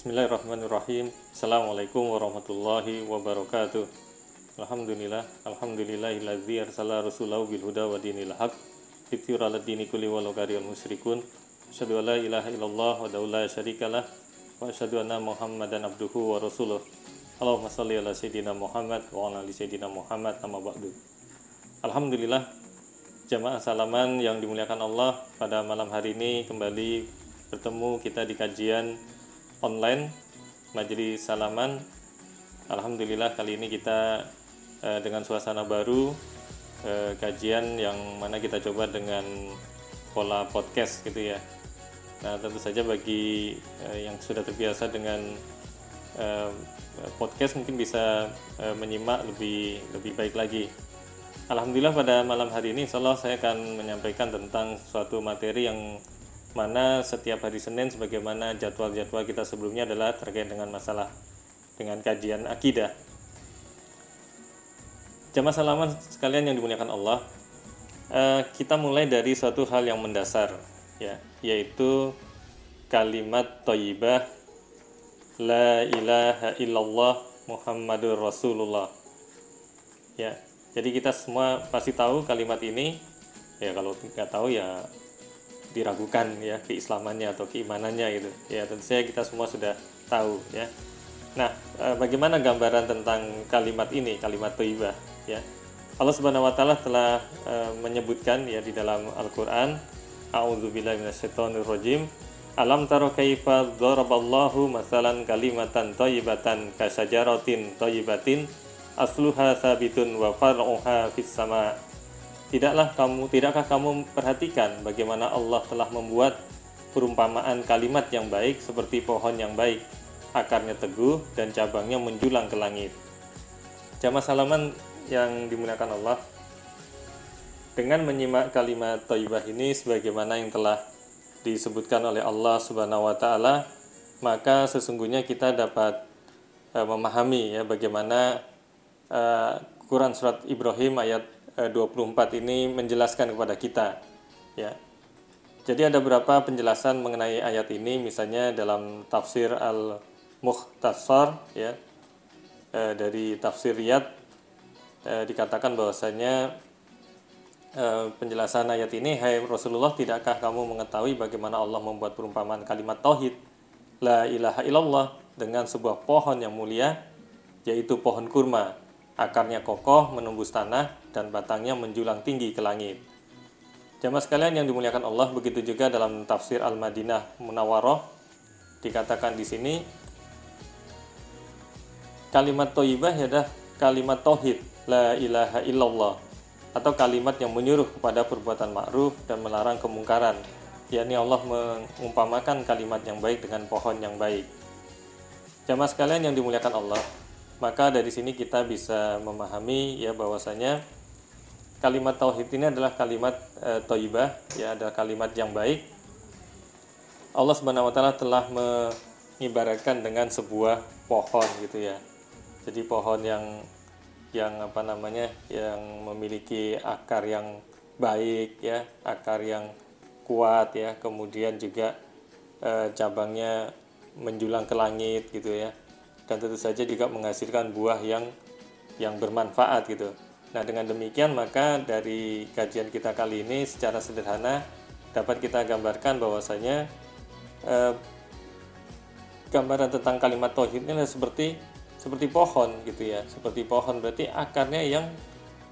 Bismillahirrahmanirrahim. Assalamualaikum warahmatullahi wabarakatuh. Alhamdulillah, alhamdulillahilladzi arsala rasulahu bil huda wa dinil haq fityura dini kulli walau kariyal musyrikun. Asyhadu an la ilaha illallah wa la syarikalah wa asyhadu anna Muhammadan abduhu wa rasuluh. Allahumma shalli ala sayyidina Muhammad wa ala ali sayyidina Muhammad amma ba'du. Alhamdulillah jamaah salaman yang dimuliakan Allah pada malam hari ini kembali bertemu kita di kajian online majelis salaman. Alhamdulillah kali ini kita eh, dengan suasana baru eh, kajian yang mana kita coba dengan pola podcast gitu ya. Nah tentu saja bagi eh, yang sudah terbiasa dengan eh, podcast mungkin bisa eh, menyimak lebih lebih baik lagi. Alhamdulillah pada malam hari ini insya Allah saya akan menyampaikan tentang suatu materi yang mana setiap hari Senin sebagaimana jadwal-jadwal kita sebelumnya adalah terkait dengan masalah dengan kajian akidah. Jamaah salaman sekalian yang dimuliakan Allah, eh, kita mulai dari suatu hal yang mendasar, ya, yaitu kalimat thayyibah la ilaha illallah Muhammadur Rasulullah. Ya, jadi kita semua pasti tahu kalimat ini. Ya kalau nggak tahu ya diragukan ya keislamannya atau keimanannya gitu. Ya tentu saja kita semua sudah tahu ya. Nah, e, bagaimana gambaran tentang kalimat ini, kalimat thayyibah ya. Allah Subhanahu wa taala telah e, menyebutkan ya di dalam Al-Qur'an, A'udzubillahi minasyaitonirrajim. Alam taro kaifa daraballahu masalan kalimatan thayyibatan kasajaratin thayyibatin asluha sabitun wa far'uha fis sama. Tidaklah kamu tidakkah kamu perhatikan bagaimana Allah telah membuat perumpamaan kalimat yang baik seperti pohon yang baik, akarnya teguh dan cabangnya menjulang ke langit. Jamaah salaman yang dimuliakan Allah, dengan menyimak kalimat thayyibah ini sebagaimana yang telah disebutkan oleh Allah Subhanahu wa taala, maka sesungguhnya kita dapat uh, memahami ya bagaimana uh, Quran surat Ibrahim ayat 24 ini menjelaskan kepada kita ya. Jadi ada beberapa penjelasan mengenai ayat ini misalnya dalam tafsir Al-Mukhtasar ya uh, dari tafsir Riyad uh, dikatakan bahwasanya uh, penjelasan ayat ini hai Rasulullah tidakkah kamu mengetahui bagaimana Allah membuat perumpamaan kalimat tauhid la ilaha illallah dengan sebuah pohon yang mulia yaitu pohon kurma akarnya kokoh menembus tanah dan batangnya menjulang tinggi ke langit. Jamaah sekalian yang dimuliakan Allah, begitu juga dalam tafsir Al-Madinah Munawaroh dikatakan di sini kalimat toibah adalah kalimat tauhid la ilaha illallah atau kalimat yang menyuruh kepada perbuatan ma'ruf dan melarang kemungkaran yakni Allah mengumpamakan kalimat yang baik dengan pohon yang baik jamaah sekalian yang dimuliakan Allah maka dari sini kita bisa memahami ya bahwasanya kalimat tauhid ini adalah kalimat e, thayyibah ya adalah kalimat yang baik. Allah Subhanahu wa taala telah mengibaratkan dengan sebuah pohon gitu ya. Jadi pohon yang yang apa namanya yang memiliki akar yang baik ya, akar yang kuat ya, kemudian juga e, cabangnya menjulang ke langit gitu ya dan tentu saja juga menghasilkan buah yang yang bermanfaat gitu. Nah, dengan demikian maka dari kajian kita kali ini secara sederhana dapat kita gambarkan bahwasanya eh, gambaran tentang kalimat tauhid ini seperti seperti pohon gitu ya, seperti pohon berarti akarnya yang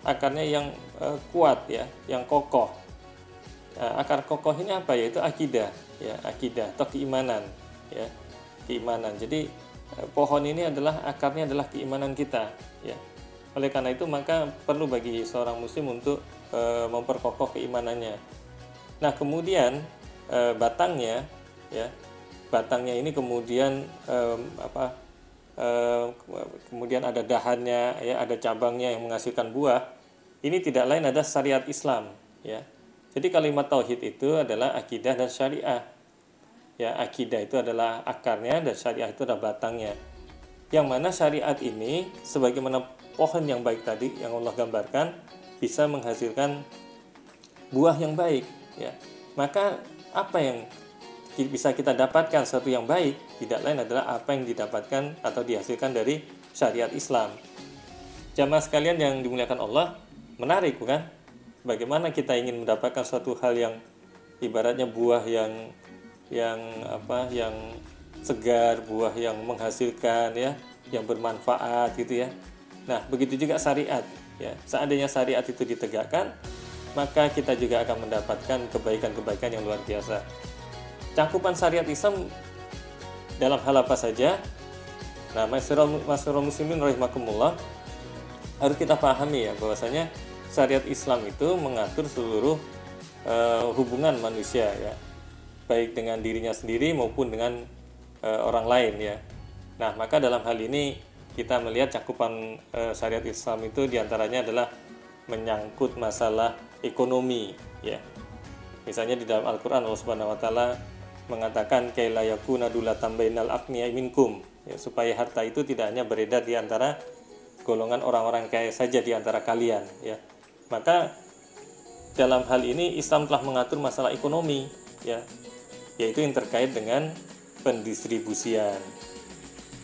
akarnya yang eh, kuat ya, yang kokoh. Nah, akar kokoh ini apa ya? Itu akidah ya, akidah atau keimanan ya, keimanan. Jadi pohon ini adalah akarnya adalah keimanan kita ya. Oleh karena itu maka perlu bagi seorang muslim untuk e, memperkokoh keimanannya. Nah kemudian e, batangnya ya batangnya ini kemudian e, apa e, kemudian ada dahannya ya ada cabangnya yang menghasilkan buah. Ini tidak lain ada syariat Islam ya. Jadi kalimat tauhid itu adalah akidah dan syariah ya akidah itu adalah akarnya dan syariah itu adalah batangnya yang mana syariat ini sebagaimana pohon yang baik tadi yang Allah gambarkan bisa menghasilkan buah yang baik ya maka apa yang bisa kita dapatkan sesuatu yang baik tidak lain adalah apa yang didapatkan atau dihasilkan dari syariat Islam. Jamaah sekalian yang dimuliakan Allah, menarik bukan? Bagaimana kita ingin mendapatkan suatu hal yang ibaratnya buah yang yang apa yang segar, buah yang menghasilkan ya, yang bermanfaat gitu ya. Nah, begitu juga syariat ya. Seandainya syariat itu ditegakkan, maka kita juga akan mendapatkan kebaikan-kebaikan yang luar biasa cakupan syariat Islam dalam hal apa saja nah masyarakat muslimin rahimakumullah harus kita pahami ya bahwasanya syariat Islam itu mengatur seluruh uh, hubungan manusia ya baik dengan dirinya sendiri maupun dengan uh, orang lain ya. Nah maka dalam hal ini kita melihat cakupan uh, syariat Islam itu di antaranya adalah menyangkut masalah ekonomi ya. Misalnya di dalam Al-Quran Allah Subhanahu Wa Taala mengatakan kaila yakuna dulatan bainal agniya minkum ya, supaya harta itu tidak hanya beredar di antara golongan orang-orang kaya saja di antara kalian ya. Maka dalam hal ini Islam telah mengatur masalah ekonomi ya yaitu yang terkait dengan pendistribusian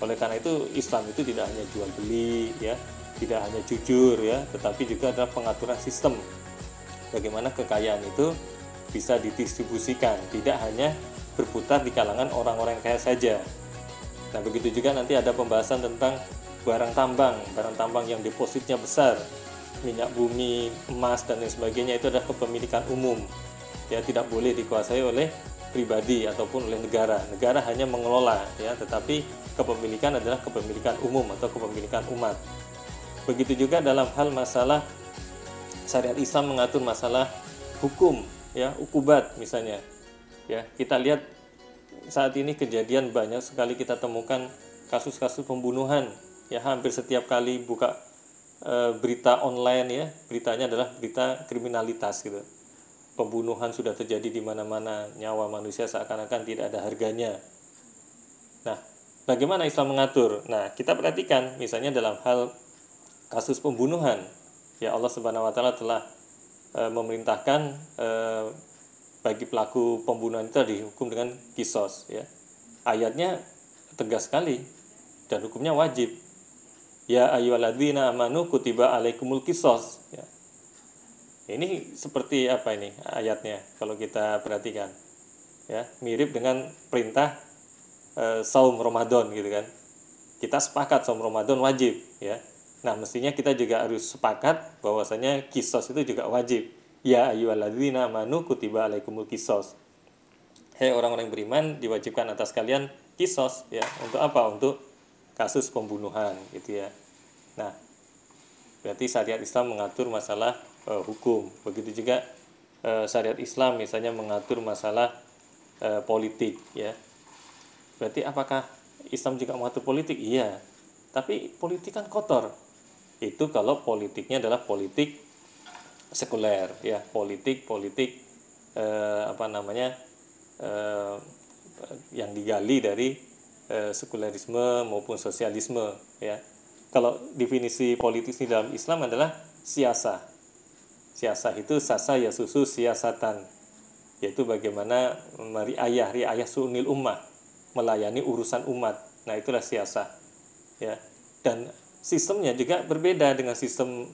oleh karena itu Islam itu tidak hanya jual beli ya tidak hanya jujur ya tetapi juga ada pengaturan sistem bagaimana kekayaan itu bisa didistribusikan tidak hanya berputar di kalangan orang-orang kaya saja. Nah, begitu juga nanti ada pembahasan tentang barang tambang, barang tambang yang depositnya besar, minyak bumi, emas dan lain sebagainya itu adalah kepemilikan umum. Ya, tidak boleh dikuasai oleh pribadi ataupun oleh negara. Negara hanya mengelola ya, tetapi kepemilikan adalah kepemilikan umum atau kepemilikan umat. Begitu juga dalam hal masalah syariat Islam mengatur masalah hukum ya, ukubat misalnya ya kita lihat saat ini kejadian banyak sekali kita temukan kasus-kasus pembunuhan ya hampir setiap kali buka e, berita online ya beritanya adalah berita kriminalitas gitu pembunuhan sudah terjadi di mana-mana nyawa manusia seakan-akan tidak ada harganya. Nah bagaimana Islam mengatur? Nah kita perhatikan misalnya dalam hal kasus pembunuhan ya Allah Subhanahu wa taala telah e, memerintahkan e, bagi pelaku pembunuhan itu dihukum dengan kisos ya. Ayatnya tegas sekali dan hukumnya wajib. Ya ayyuhalladzina amanu kutiba alaikumul kisos ya ini seperti apa ini ayatnya kalau kita perhatikan ya mirip dengan perintah e, saum Ramadan gitu kan kita sepakat saum Ramadan wajib ya nah mestinya kita juga harus sepakat bahwasanya kisos itu juga wajib Ya ayyuhalladzina amanu kutiba alaikumul kisos. Hei orang-orang beriman diwajibkan atas kalian kisos ya. Untuk apa? Untuk kasus pembunuhan gitu ya. Nah, berarti syariat Islam mengatur masalah uh, hukum. Begitu juga uh, syariat Islam misalnya mengatur masalah uh, politik ya. Berarti apakah Islam juga mengatur politik? Iya. Tapi politik kan kotor. Itu kalau politiknya adalah politik sekuler ya politik politik eh, apa namanya eh, yang digali dari sekulerisme maupun sosialisme ya kalau definisi politik di dalam Islam adalah siasa siasa itu sasa ya susu siasatan yaitu bagaimana mari ayah ri ayah sunil ummah melayani urusan umat nah itulah siasa ya dan sistemnya juga berbeda dengan sistem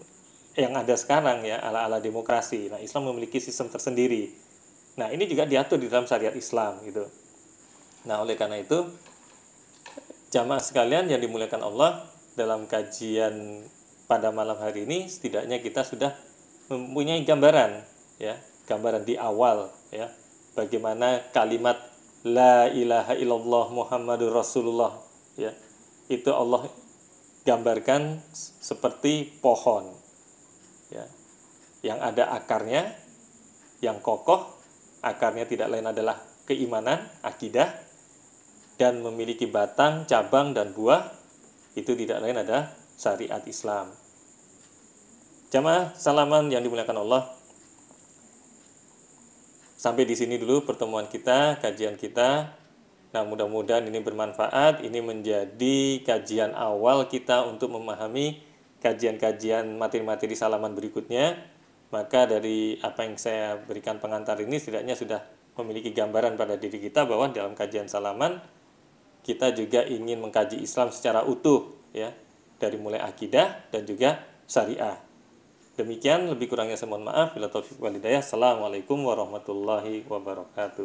yang ada sekarang ya ala-ala demokrasi. Nah, Islam memiliki sistem tersendiri. Nah, ini juga diatur di dalam syariat Islam gitu. Nah, oleh karena itu jamaah sekalian yang dimuliakan Allah dalam kajian pada malam hari ini setidaknya kita sudah mempunyai gambaran ya, gambaran di awal ya bagaimana kalimat la ilaha illallah Muhammadur Rasulullah ya. Itu Allah gambarkan seperti pohon ya, yang ada akarnya, yang kokoh, akarnya tidak lain adalah keimanan, akidah, dan memiliki batang, cabang, dan buah, itu tidak lain adalah syariat Islam. Jamaah salaman yang dimuliakan Allah. Sampai di sini dulu pertemuan kita, kajian kita. Nah, mudah-mudahan ini bermanfaat. Ini menjadi kajian awal kita untuk memahami kajian-kajian materi-materi salaman berikutnya, maka dari apa yang saya berikan pengantar ini setidaknya sudah memiliki gambaran pada diri kita bahwa dalam kajian salaman kita juga ingin mengkaji Islam secara utuh ya dari mulai akidah dan juga syariah. Demikian lebih kurangnya saya mohon maaf. Bila taufik walidayah. Assalamualaikum warahmatullahi wabarakatuh.